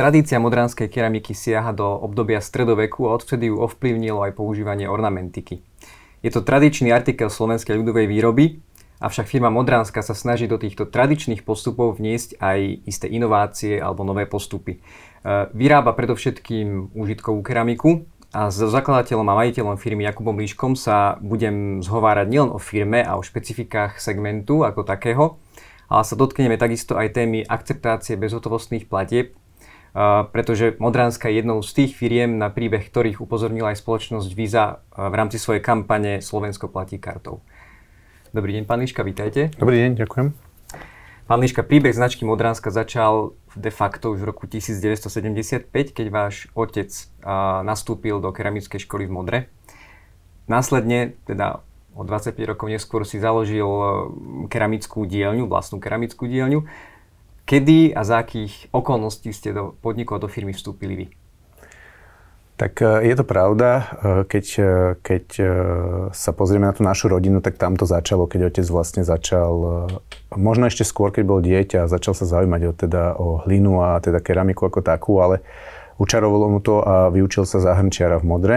Tradícia modránskej keramiky siaha do obdobia stredoveku a odvtedy ju ovplyvnilo aj používanie ornamentiky. Je to tradičný artikel slovenskej ľudovej výroby, avšak firma Modránska sa snaží do týchto tradičných postupov vniesť aj isté inovácie alebo nové postupy. E, vyrába predovšetkým užitkovú keramiku a so zakladateľom a majiteľom firmy Jakubom Líškom sa budem zhovárať nielen o firme a o špecifikách segmentu ako takého, ale sa dotkneme takisto aj témy akceptácie bezhotovostných platieb pretože Modránska je jednou z tých firiem, na príbeh ktorých upozornila aj spoločnosť Visa v rámci svojej kampane Slovensko platí kartou. Dobrý deň, pán Liška, vítajte. Dobrý deň, ďakujem. Pán Liška, príbeh značky Modránska začal de facto už v roku 1975, keď váš otec nastúpil do keramickej školy v Modre. Následne, teda o 25 rokov neskôr si založil keramickú dielňu, vlastnú keramickú dielňu. Kedy a za akých okolností ste do podniku a do firmy vstúpili vy? Tak e, je to pravda. E, keď, e, keď sa pozrieme na tú našu rodinu, tak tam to začalo, keď otec vlastne začal, možno ešte skôr, keď bol dieťa, začal sa zaujímať o, teda, o hlinu a teda keramiku ako takú, ale učarovalo mu to a vyučil sa za hrnčiara v Modre.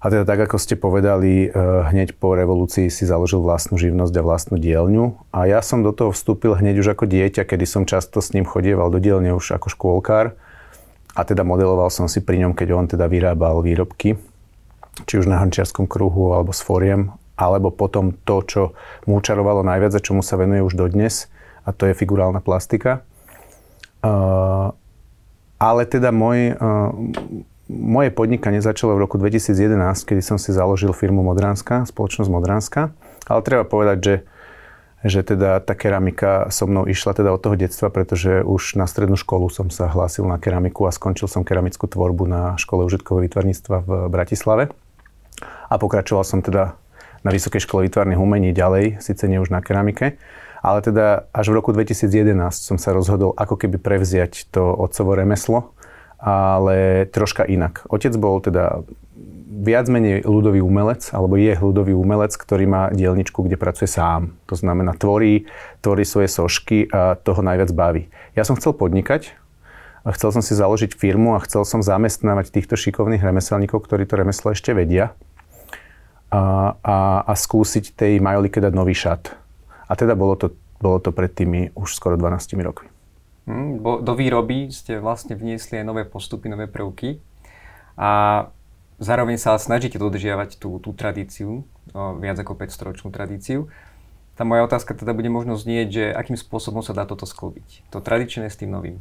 A teda tak, ako ste povedali, hneď po revolúcii si založil vlastnú živnosť a vlastnú dielňu. A ja som do toho vstúpil hneď už ako dieťa, kedy som často s ním chodieval do dielne už ako škôlkár. A teda modeloval som si pri ňom, keď on teda vyrábal výrobky, či už na hrnčiarskom kruhu alebo s foriem, alebo potom to, čo mu učarovalo najviac a čomu sa venuje už dodnes, a to je figurálna plastika. Uh, ale teda môj, uh, moje podnikanie začalo v roku 2011, kedy som si založil firmu Modránska, spoločnosť Modránska. Ale treba povedať, že, že teda tá keramika so mnou išla teda od toho detstva, pretože už na strednú školu som sa hlásil na keramiku a skončil som keramickú tvorbu na škole užitkového výtvarníctva v Bratislave. A pokračoval som teda na Vysokej škole výtvarných umení ďalej, síce nie už na keramike, ale teda až v roku 2011 som sa rozhodol ako keby prevziať to otcovo remeslo ale troška inak. Otec bol teda viac menej ľudový umelec, alebo je ľudový umelec, ktorý má dielničku, kde pracuje sám. To znamená, tvorí, tvorí svoje sošky a toho najviac baví. Ja som chcel podnikať, a chcel som si založiť firmu a chcel som zamestnávať týchto šikovných remeselníkov, ktorí to remeslo ešte vedia a, a, a skúsiť tej majolike dať nový šat. A teda bolo to, bolo to pred tými už skoro 12 rokmi. Hm, do výroby ste vlastne vniesli aj nové postupy, nové prvky a zároveň sa snažíte dodržiavať tú, tú tradíciu, viac ako 500 ročnú tradíciu. Tá moja otázka teda bude možno znieť, že akým spôsobom sa dá toto sklbiť, to tradičné s tým novým.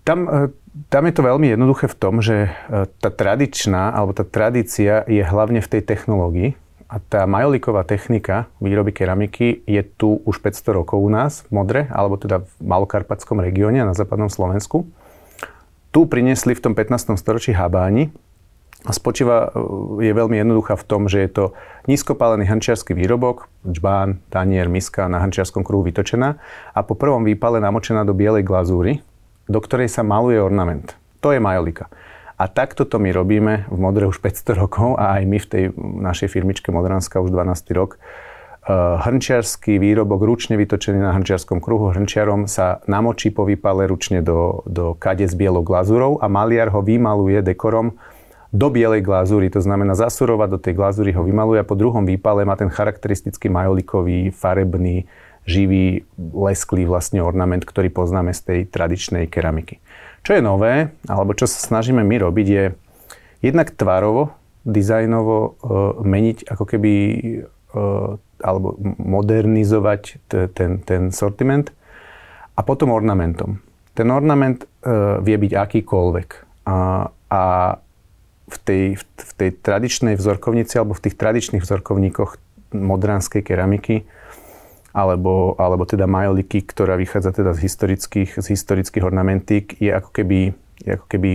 Tam, e, tam je to veľmi jednoduché v tom, že e, tá tradičná alebo tá tradícia je hlavne v tej technológii, a tá majoliková technika výroby keramiky je tu už 500 rokov u nás v Modre, alebo teda v Malokarpatskom regióne na západnom Slovensku. Tu priniesli v tom 15. storočí habáni a spočíva, e, je veľmi jednoduchá v tom, že je to nízkopálený hrnčiarsky výrobok, čbán, tanier, miska na hrnčiarskom kruhu vytočená a po prvom výpale namočená do bielej glazúry, do ktorej sa maluje ornament. To je majolika. A takto to my robíme v Modre už 500 rokov a aj my v tej našej firmičke Modranska už 12. rok. Eh, hrnčiarský výrobok ručne vytočený na hrnčiarskom kruhu hrnčiarom sa namočí po výpale ručne do, do kade s bielou glazúrou a maliar ho vymaluje dekorom do bielej glazúry, to znamená zasurovať do tej glazúry ho vymaluje a po druhom výpale má ten charakteristický majolikový, farebný, živý, lesklý vlastne ornament, ktorý poznáme z tej tradičnej keramiky. Čo je nové, alebo čo sa snažíme my robiť, je jednak tvarovo, dizajnovo uh, meniť ako keby uh, alebo modernizovať t- ten, ten sortiment a potom ornamentom. Ten ornament uh, vie byť akýkoľvek. A, a v tej, v tej tradičnej vzorkovnici alebo v tých tradičných vzorkovníkoch modránskej keramiky alebo, alebo teda majoliky, ktorá vychádza teda z historických, z historických ornamentík, je ako keby, je ako keby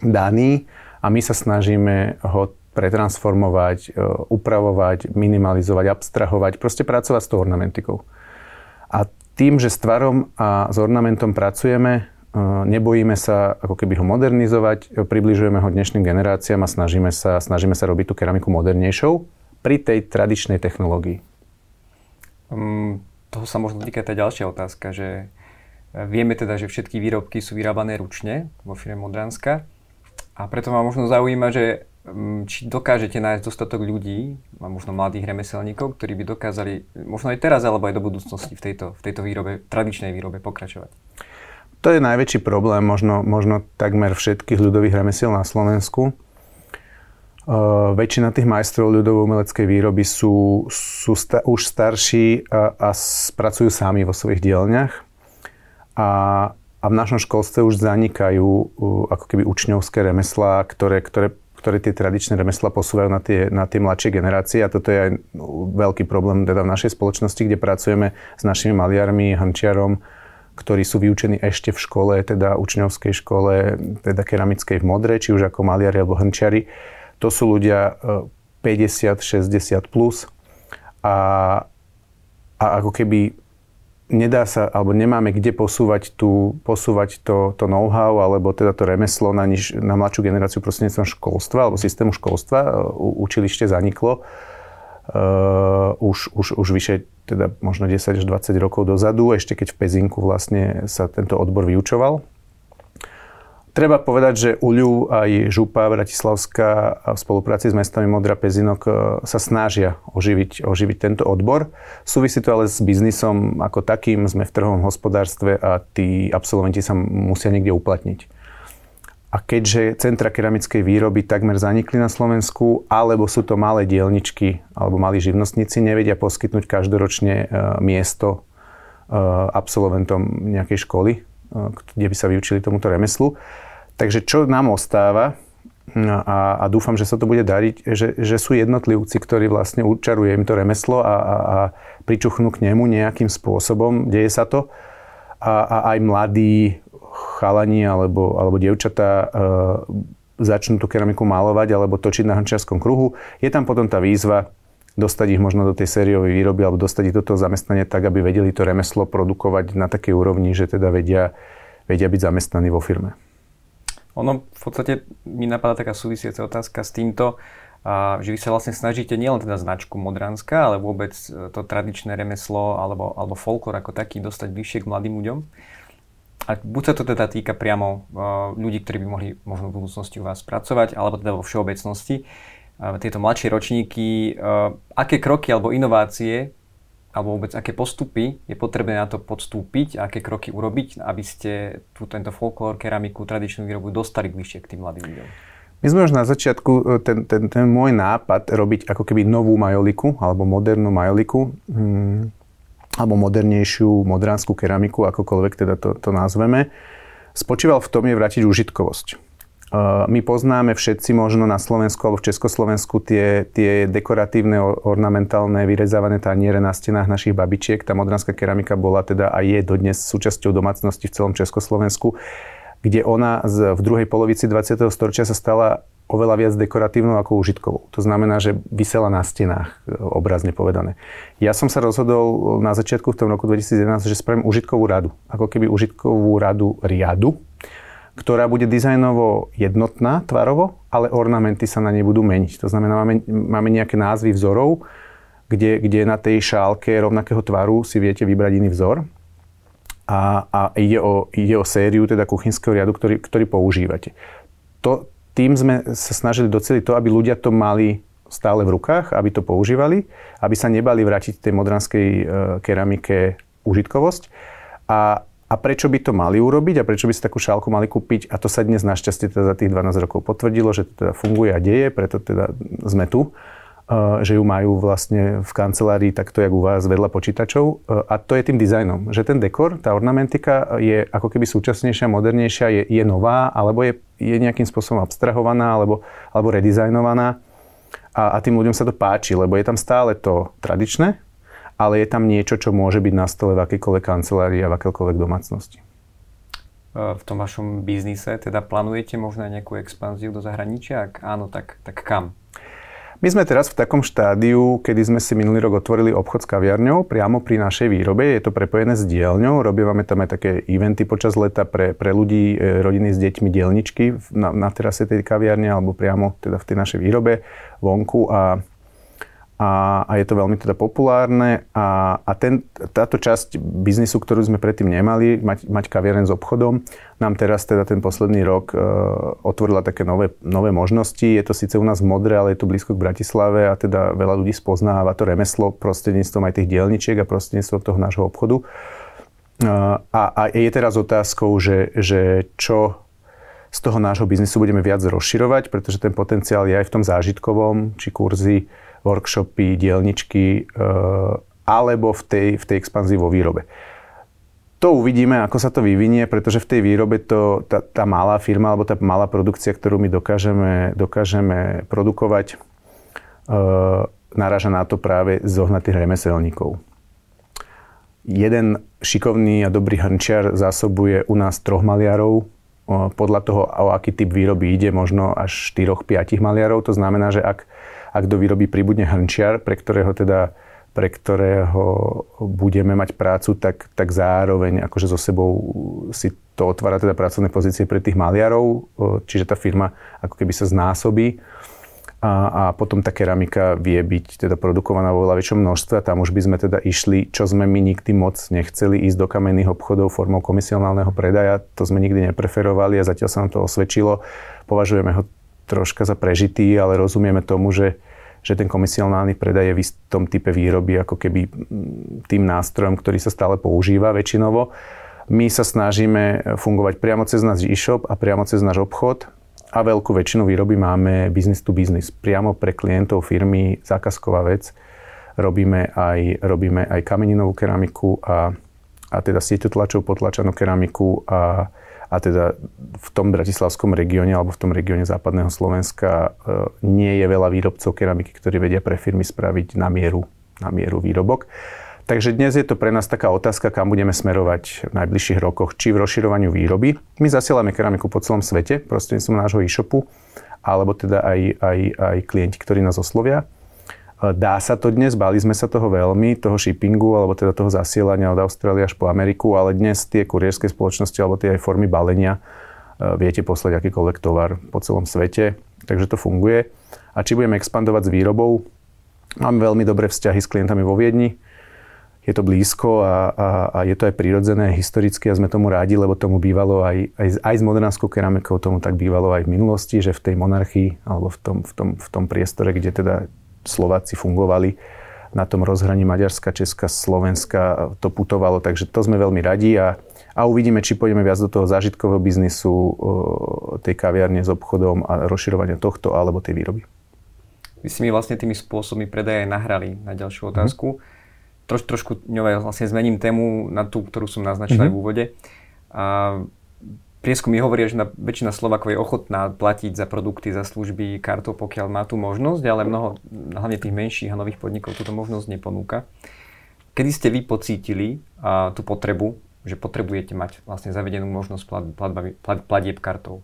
daný a my sa snažíme ho pretransformovať, e, upravovať, minimalizovať, abstrahovať, proste pracovať s tou ornamentikou. A tým, že s tvarom a s ornamentom pracujeme, nebojíme sa ako keby ho modernizovať, približujeme ho dnešným generáciám a snažíme sa, snažíme sa robiť tú keramiku modernejšou pri tej tradičnej technológii. Um, toho sa možno týka tá ďalšia otázka, že vieme teda, že všetky výrobky sú vyrábané ručne vo firme Modranska a preto ma možno zaujíma, že mm, či dokážete nájsť dostatok ľudí, a možno mladých remeselníkov, ktorí by dokázali možno aj teraz alebo aj do budúcnosti v tejto, v tejto výrobe, tradičnej výrobe pokračovať. To je najväčší problém možno, možno takmer všetkých ľudových remesiel na Slovensku. Uh, väčšina tých majstrov ľudovo-umeleckej výroby sú, sú sta- už starší a, a spracujú sami vo svojich dielňach. A, a v našom školstve už zanikajú uh, ako keby učňovské remeslá, ktoré, ktoré, ktoré tie tradičné remeslá posúvajú na tie, na tie mladšie generácie. A toto je aj veľký problém teda v našej spoločnosti, kde pracujeme s našimi maliarmi, hančiarom, ktorí sú vyučení ešte v škole, teda učňovskej škole, teda keramickej v Modre, či už ako maliari alebo hrnčiari. To sú ľudia 50, e, 60 plus a, a ako keby nedá sa, alebo nemáme kde posúvať, tú, posúvať to, to know-how, alebo teda to remeslo na, niž, na mladšiu generáciu prostredníctvom školstva, alebo systému školstva. E, učilište zaniklo uh, už, už, už vyše teda možno 10 až 20 rokov dozadu, ešte keď v Pezinku vlastne sa tento odbor vyučoval. Treba povedať, že UľU aj Župa Bratislavská v spolupráci s mestami Modra Pezinok e, sa snažia oživiť, oživiť tento odbor. Súvisí to ale s biznisom ako takým, sme v trhovom hospodárstve a tí absolventi sa musia niekde uplatniť. A keďže centra keramickej výroby takmer zanikli na Slovensku, alebo sú to malé dielničky, alebo malí živnostníci, nevedia poskytnúť každoročne e, miesto e, absolventom nejakej školy, e, kde by sa vyučili tomuto remeslu. Takže čo nám ostáva, a, a dúfam, že sa to bude dariť, že, že sú jednotlivci, ktorí vlastne učarujú im to remeslo a, a, a pričuchnú k nemu nejakým spôsobom, deje sa to. A, a aj mladí chalani alebo, alebo dievčatá e, začnú tú keramiku malovať alebo točiť na hrnčiarskom kruhu. Je tam potom tá výzva dostať ich možno do tej sériovej výroby alebo dostať ich do toho zamestnania tak, aby vedeli to remeslo produkovať na takej úrovni, že teda vedia, vedia byť zamestnaní vo firme. Ono v podstate mi napadá taká súvisiaca otázka s týmto, a že vy sa vlastne snažíte nielen teda značku Modranska, ale vôbec to tradičné remeslo alebo, alebo folklor ako taký dostať bližšie k mladým ľuďom a buď sa to teda týka priamo uh, ľudí, ktorí by mohli možno v budúcnosti u vás pracovať, alebo teda vo všeobecnosti, uh, tieto mladšie ročníky, uh, aké kroky alebo inovácie, alebo vôbec aké postupy je potrebné na to podstúpiť, aké kroky urobiť, aby ste tu tento folklór, keramiku, tradičnú výrobu dostali bližšie k tým mladým ľuďom? My sme už na začiatku, ten, ten, ten môj nápad robiť ako keby novú majoliku, alebo modernú majoliku, hmm, alebo modernejšiu modránsku keramiku, akokoľvek teda to, to nazveme, spočíval v tom je vrátiť užitkovosť. My poznáme všetci možno na Slovensku alebo v Československu tie, tie dekoratívne, ornamentálne, vyrezávané taniere na stenách našich babičiek. Tá modránska keramika bola teda a je dodnes súčasťou domácnosti v celom Československu, kde ona z, v druhej polovici 20. storočia sa stala oveľa viac dekoratívnou ako užitkovou. To znamená, že vysela na stenách, e, obrazne povedané. Ja som sa rozhodol na začiatku v tom roku 2011, že spravím užitkovú radu. Ako keby užitkovú radu riadu, ktorá bude dizajnovo jednotná tvarovo, ale ornamenty sa na nej budú meniť. To znamená, máme, máme nejaké názvy vzorov, kde, kde na tej šálke rovnakého tvaru si viete vybrať iný vzor. A, a ide, o, ide o sériu teda kuchynského riadu, ktorý, ktorý používate. To, tým sme sa snažili doceliť to, aby ľudia to mali stále v rukách, aby to používali, aby sa nebali vrátiť tej modranskej e, keramike užitkovosť. A, a prečo by to mali urobiť a prečo by si takú šálku mali kúpiť a to sa dnes našťastie teda za tých 12 rokov potvrdilo, že to teda funguje a deje, preto teda sme tu že ju majú vlastne v kancelárii takto, jak u vás, vedľa počítačov. A to je tým dizajnom, že ten dekor, tá ornamentika je ako keby súčasnejšia, modernejšia, je, je nová, alebo je, je nejakým spôsobom abstrahovaná, alebo, alebo redizajnovaná. A, a tým ľuďom sa to páči, lebo je tam stále to tradičné, ale je tam niečo, čo môže byť na stole v akýkoľvek kancelárii a v akékoľvek domácnosti. V tom vašom biznise teda plánujete možno nejakú expanziu do zahraničia? Ak áno, tak, tak kam? My sme teraz v takom štádiu, kedy sme si minulý rok otvorili obchod s kaviarňou priamo pri našej výrobe. Je to prepojené s dielňou. Robívame tam aj také eventy počas leta pre, pre ľudí, e, rodiny s deťmi, dielničky na, na terase tej kaviarne alebo priamo teda v tej našej výrobe vonku. A, a, a je to veľmi teda populárne a, a ten, táto časť biznisu, ktorú sme predtým nemali, mať, mať kaviareň s obchodom, nám teraz teda ten posledný rok e, otvorila také nové, nové možnosti. Je to síce u nás v Modre, ale je to blízko k Bratislave a teda veľa ľudí spoznáva to remeslo prostredníctvom aj tých dielničiek a prostredníctvom toho nášho obchodu. E, a, a je teraz otázkou, že, že čo z toho nášho biznisu budeme viac rozširovať, pretože ten potenciál je aj v tom zážitkovom, či kurzy, workshopy, dielničky, eh, alebo v tej, v tej expanzii vo výrobe. To uvidíme, ako sa to vyvinie, pretože v tej výrobe to, tá, tá malá firma alebo tá malá produkcia, ktorú my dokážeme, dokážeme produkovať, e, naráža na to práve zohnať tých remeselníkov. Jeden šikovný a dobrý hrnčiar zásobuje u nás troch maliarov, podľa toho, o aký typ výroby ide, možno až 4-5 maliarov. To znamená, že ak ak do výroby pribudne hrnčiar, pre ktorého teda pre ktorého budeme mať prácu, tak, tak zároveň akože so sebou si to otvára teda pracovné pozície pre tých maliarov, čiže tá firma ako keby sa znásobí a, a potom tá keramika vie byť teda produkovaná vo veľa väčšom množstve. Tam už by sme teda išli, čo sme my nikdy moc nechceli, ísť do kamenných obchodov formou komisionálneho predaja. To sme nikdy nepreferovali a zatiaľ sa nám to osvedčilo. Považujeme ho troška za prežitý, ale rozumieme tomu, že, že ten komisionálny predaj je v istom type výroby ako keby tým nástrojom, ktorý sa stále používa väčšinovo. My sa snažíme fungovať priamo cez náš e-shop a priamo cez náš obchod a veľkú väčšinu výroby máme business to business. Priamo pre klientov firmy, zákazková vec. Robíme aj, robíme aj kameninovú keramiku a, a teda sieťotlačov potlačanú keramiku a, a teda v tom bratislavskom regióne alebo v tom regióne západného Slovenska e, nie je veľa výrobcov keramiky, ktorí vedia pre firmy spraviť na mieru, na mieru výrobok. Takže dnes je to pre nás taká otázka, kam budeme smerovať v najbližších rokoch, či v rozširovaniu výroby. My zasielame keramiku po celom svete prostredníctvom nášho e-shopu, alebo teda aj, aj, aj klienti, ktorí nás oslovia. Dá sa to dnes, báli sme sa toho veľmi, toho shippingu, alebo teda toho zasielania od Austrálie až po Ameriku, ale dnes tie kurierské spoločnosti alebo tie aj formy balenia e, viete poslať akýkoľvek tovar po celom svete, takže to funguje. A či budeme expandovať s výrobou, máme veľmi dobré vzťahy s klientami vo Viedni, je to blízko a, a, a je to aj prirodzené historicky a sme tomu rádi, lebo tomu bývalo aj, aj, aj s modernánskou keramikou, tomu tak bývalo aj v minulosti, že v tej monarchii alebo v tom, v tom, v tom priestore, kde teda Slováci fungovali na tom rozhraní Maďarska, Česka, Slovenska to putovalo, takže to sme veľmi radi a, a uvidíme, či pôjdeme viac do toho zážitkového biznisu, tej kaviarne s obchodom a rozširovania tohto alebo tej výroby. Vy si mi vlastne tými spôsobmi predaje nahrali na ďalšiu otázku. Mm. Troš, trošku ňové vlastne zmením tému na tú, ktorú som naznačil mm-hmm. aj v úvode. A prieskumy hovoria, že väčšina Slovakov je ochotná platiť za produkty, za služby kartou, pokiaľ má tú možnosť, ale mnoho, hlavne tých menších a nových podnikov, túto možnosť neponúka. Kedy ste vy pocítili a, tú potrebu, že potrebujete mať vlastne zavedenú možnosť plat, platieb kartou?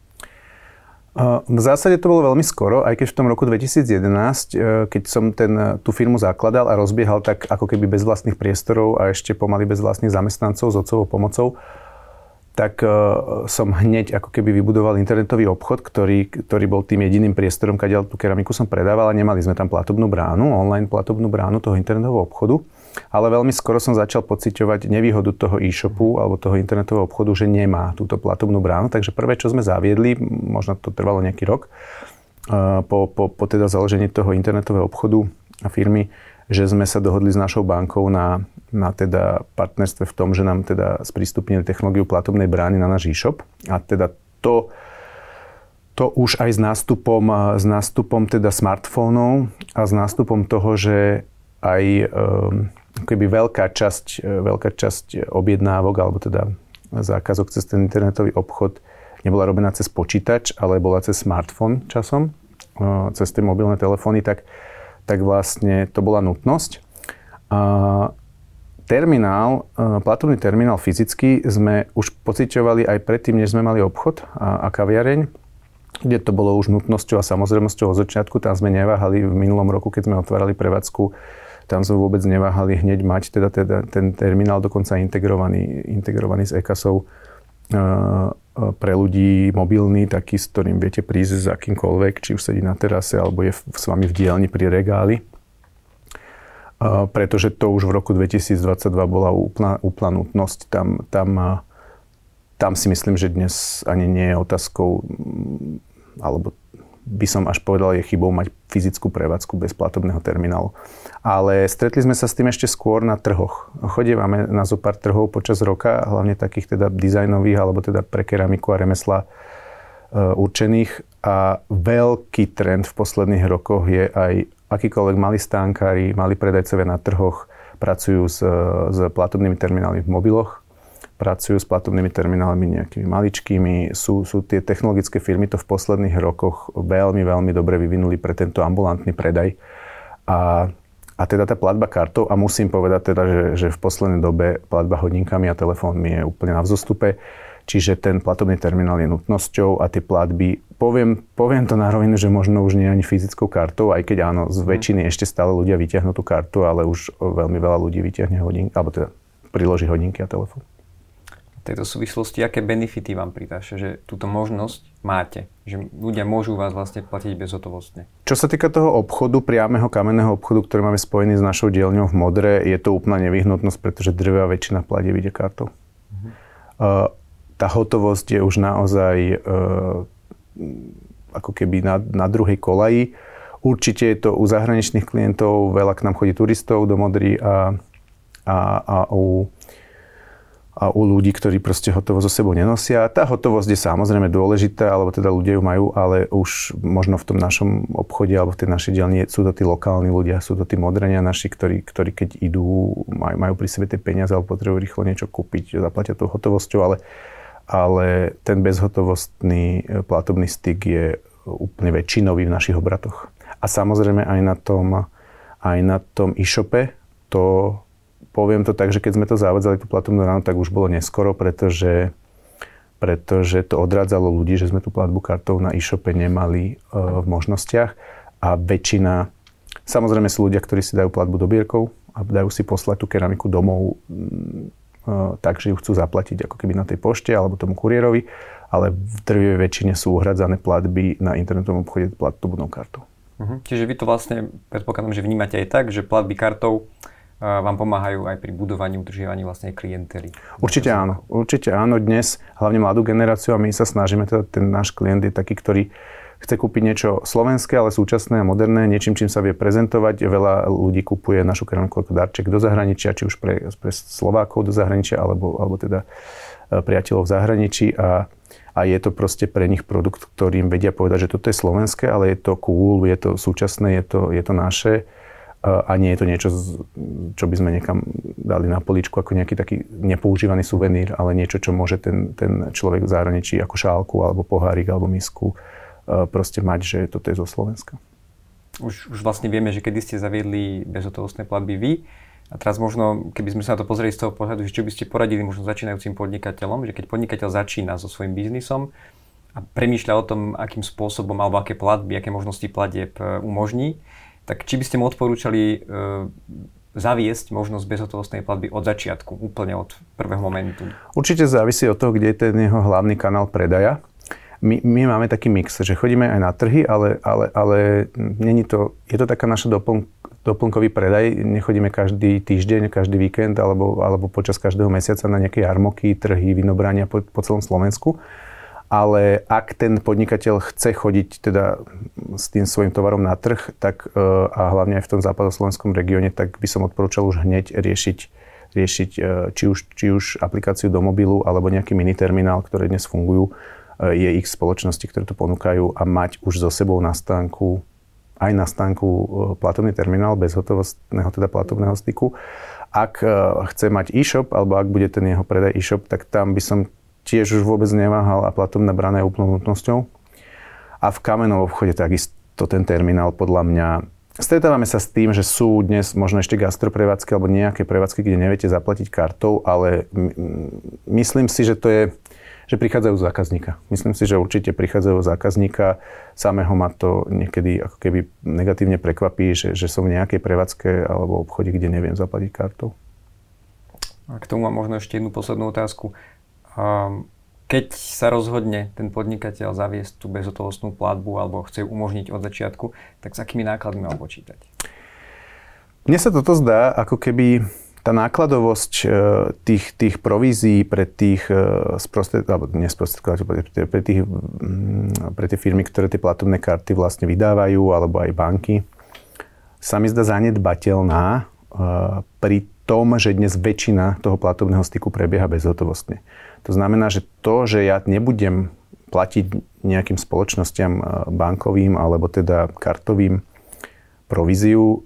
V zásade to bolo veľmi skoro, aj keď v tom roku 2011, e, keď som ten, tú firmu zakladal a rozbiehal tak ako keby bez vlastných priestorov a ešte pomaly bez vlastných zamestnancov s otcovou pomocou, tak uh, som hneď ako keby vybudoval internetový obchod, ktorý, ktorý bol tým jediným priestorom, kde tú keramiku som predával a nemali sme tam platobnú bránu, online platobnú bránu toho internetového obchodu. Ale veľmi skoro som začal pociťovať nevýhodu toho e-shopu alebo toho internetového obchodu, že nemá túto platobnú bránu. Takže prvé, čo sme zaviedli, možno to trvalo nejaký rok, uh, po, po, po teda založení toho internetového obchodu a firmy, že sme sa dohodli s našou bankou na, na teda partnerstve v tom, že nám teda sprístupnili technológiu platobnej brány na náš e-shop. A teda to, to už aj s nástupom, s nástupom teda smartfónov a s nástupom toho, že aj um, keby veľká časť, veľká časť objednávok alebo teda zákazok cez ten internetový obchod nebola robená cez počítač, ale bola cez smartfón časom, cez tie mobilné telefóny, tak tak vlastne to bola nutnosť. Terminál, e, platobný terminál fyzicky sme už pociťovali aj predtým, než sme mali obchod a kaviareň, kde to bolo už nutnosťou a samozrejmosťou od začiatku. Tam sme neváhali v minulom roku, keď sme otvárali prevádzku, tam sme vôbec neváhali hneď mať teda, teda ten terminál dokonca integrovaný, integrovaný s EKASou e, pre ľudí mobilný, taký, s ktorým viete prísť s akýmkoľvek, či už sedí na terase, alebo je s vami v dielni pri regáli. pretože to už v roku 2022 bola úplná, úplná nutnosť. Tam, tam, tam si myslím, že dnes ani nie je otázkou, alebo by som až povedal, je chybou mať fyzickú prevádzku bez platobného terminálu. Ale stretli sme sa s tým ešte skôr na trhoch. Chodívame na zo pár trhov počas roka, hlavne takých teda dizajnových, alebo teda pre keramiku a remesla e, určených. A veľký trend v posledných rokoch je aj akýkoľvek malí stánkári, malí predajcovia na trhoch pracujú s, s platobnými terminálmi v mobiloch, pracujú s platobnými terminálmi nejakými maličkými. Sú, sú tie technologické firmy to v posledných rokoch veľmi, veľmi dobre vyvinuli pre tento ambulantný predaj. A, a teda tá platba kartou, a musím povedať teda, že, že v poslednej dobe platba hodinkami a telefónmi je úplne na vzostupe. Čiže ten platobný terminál je nutnosťou a tie platby, poviem, poviem to na rovinu, že možno už nie ani fyzickou kartou, aj keď áno, z mhm. väčšiny ešte stále ľudia vyťahnú tú kartu, ale už veľmi veľa ľudí vyťahne hodinky, alebo teda priloží hodinky a telefón. Tejto súvislosti, aké benefity vám pritáša, že túto možnosť máte, že ľudia môžu vás vlastne platiť bezhotovostne? Čo sa týka toho obchodu, priameho kamenného obchodu, ktorý máme spojený s našou dielňou v Modre, je to úplná nevyhnutnosť, pretože drvá väčšina platie ide kartou. Uh-huh. Uh, tá hotovosť je už naozaj e, ako keby na, na druhej kolaji. Určite je to u zahraničných klientov, veľa k nám chodí turistov do Modry a, a, a u, a u ľudí, ktorí proste hotovosť so sebou nenosia. Tá hotovosť je samozrejme dôležitá, alebo teda ľudia ju majú, ale už možno v tom našom obchode alebo v tej našej dielni sú to tí lokálni ľudia, sú to tí modrenia naši, ktorí, ktorí keď idú, majú, majú pri sebe tie peniaze alebo potrebujú rýchlo niečo kúpiť, zaplatia tou hotovosťou, ale ale ten bezhotovostný e, platobný styk je úplne väčšinový v našich obratoch. A samozrejme aj na tom, aj na tom e-shope, to poviem to tak, že keď sme to zavádzali, tú platobnú ránu, tak už bolo neskoro, pretože, pretože to odrádzalo ľudí, že sme tú platbu kartou na e-shope nemali uh, v možnostiach a väčšina, samozrejme sú ľudia, ktorí si dajú platbu dobierkou a dajú si poslať tú keramiku domov takže ju chcú zaplatiť ako keby na tej pošte alebo tomu kuriérovi, ale v drvivej väčšine sú uhradzané platby na internetovom obchode platobnou kartou. Uh-huh. Čiže vy to vlastne, predpokladám, že vnímate aj tak, že platby kartou vám pomáhajú aj pri budovaní, udržiavaní vlastnej klientely. Určite áno. Určite áno. Dnes hlavne mladú generáciu a my sa snažíme, teda ten náš klient je taký, ktorý chce kúpiť niečo slovenské, ale súčasné a moderné, niečím, čím sa vie prezentovať. Veľa ľudí kupuje našu keramiku ako darček do zahraničia, či už pre, pre Slovákov do zahraničia, alebo, alebo teda e, priateľov v zahraničí a, a je to proste pre nich produkt, ktorým vedia povedať, že toto je slovenské, ale je to cool, je to súčasné, je to, je to naše a nie je to niečo, čo by sme niekam dali na poličku ako nejaký taký nepoužívaný suvenír, ale niečo, čo môže ten, ten človek v zahraničí ako šálku alebo pohárik alebo misku proste mať, že toto je zo Slovenska. Už, už vlastne vieme, že kedy ste zaviedli bezhotovostné platby vy. A teraz možno, keby sme sa na to pozreli z toho pohľadu, že čo by ste poradili možno začínajúcim podnikateľom, že keď podnikateľ začína so svojím biznisom a premýšľa o tom, akým spôsobom alebo aké platby, aké možnosti platieb e, umožní, tak či by ste mu odporúčali e, zaviesť možnosť bezhotovostnej platby od začiatku, úplne od prvého momentu? Určite závisí od toho, kde je ten jeho hlavný kanál predaja my, my máme taký mix, že chodíme aj na trhy, ale, ale, ale není to, je to taká naša doplnk, doplnkový predaj. Nechodíme každý týždeň, každý víkend alebo, alebo počas každého mesiaca na nejaké jarmoky, trhy, vinobrania po, po celom Slovensku. Ale ak ten podnikateľ chce chodiť teda s tým svojim tovarom na trh, tak, e, a hlavne aj v tom západoslovenskom regióne, tak by som odporúčal už hneď riešiť, riešiť e, či, už, či už aplikáciu do mobilu alebo nejaký mini terminál, ktoré dnes fungujú, je ich spoločnosti, ktoré to ponúkajú a mať už so sebou na stánku aj na stánku e, platobný terminál bez hotovostného teda platobného styku. Ak e, chce mať e-shop, alebo ak bude ten jeho predaj e-shop, tak tam by som tiež už vôbec neváhal a platobná brána je úplnou nutnosťou. A v kamennom obchode takisto ten terminál podľa mňa Stretávame sa s tým, že sú dnes možno ešte gastroprevádzky alebo nejaké prevádzky, kde neviete zaplatiť kartou, ale myslím si, že to je že prichádzajú zákazníka. Myslím si, že určite prichádzajú z zákazníka. Samého ma to niekedy ako keby negatívne prekvapí, že, že som v nejakej prevádzke alebo obchode, kde neviem zaplatiť kartou. A k tomu mám možno ešte jednu poslednú otázku. Keď sa rozhodne ten podnikateľ zaviesť tú bezhotovostnú platbu alebo chce ju umožniť od začiatku, tak s akými nákladmi mal počítať? Mne sa toto zdá, ako keby tá nákladovosť e, tých, tých provízií pre tých e, sprostred, alebo pre, pre, tých, mm, pre tie firmy, ktoré tie platobné karty vlastne vydávajú, alebo aj banky, sa mi zdá zanedbateľná e, pri tom, že dnes väčšina toho platobného styku prebieha bezhotovostne. To znamená, že to, že ja nebudem platiť nejakým spoločnosťam bankovým alebo teda kartovým províziu,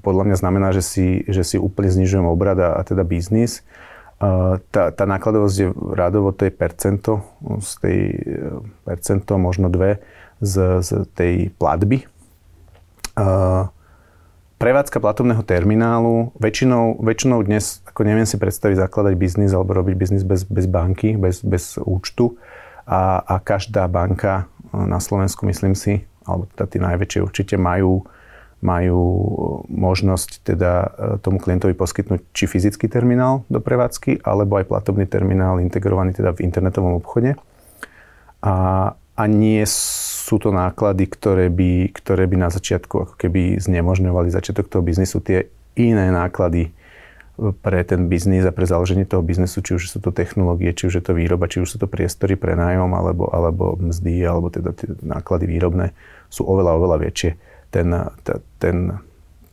podľa mňa znamená, že si, že si úplne znižujem obrad a, teda biznis. Tá, tá nákladovosť je rádovo, to je percento, z tej, percento, možno dve, z, z tej platby. Prevádzka platobného terminálu, väčšinou, väčšinou dnes, ako neviem si predstaviť zakladať biznis alebo robiť biznis bez, bez banky, bez, bez účtu. A, a každá banka na Slovensku, myslím si, alebo teda tí najväčšie určite majú majú možnosť teda e, tomu klientovi poskytnúť či fyzický terminál do prevádzky, alebo aj platobný terminál integrovaný teda v internetovom obchode. A, a nie sú to náklady, ktoré by, ktoré by na začiatku ako keby znemožňovali začiatok toho biznisu. Tie iné náklady e, pre ten biznis a pre založenie toho biznesu, či už sú to technológie, či už je to výroba, či už sú to priestory pre nájom, alebo, alebo mzdy, alebo teda tie náklady výrobné, sú oveľa, oveľa väčšie ten, ten,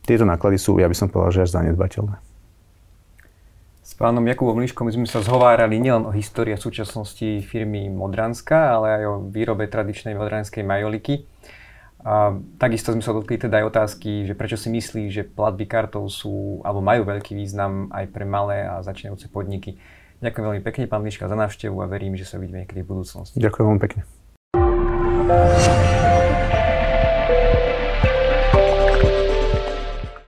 tieto náklady sú, ja by som povedal, že až zanedbateľné. Pánom Jakubom Liškom sme sa zhovárali nielen o histórii a súčasnosti firmy Modranska, ale aj o výrobe tradičnej modranskej majoliky. A takisto sme sa dotkli teda aj otázky, že prečo si myslí, že platby kartou sú, alebo majú veľký význam aj pre malé a začínajúce podniky. Ďakujem veľmi pekne, pán Liška, za návštevu a verím, že sa vidíme niekedy v budúcnosti. Ďakujem veľmi pekne.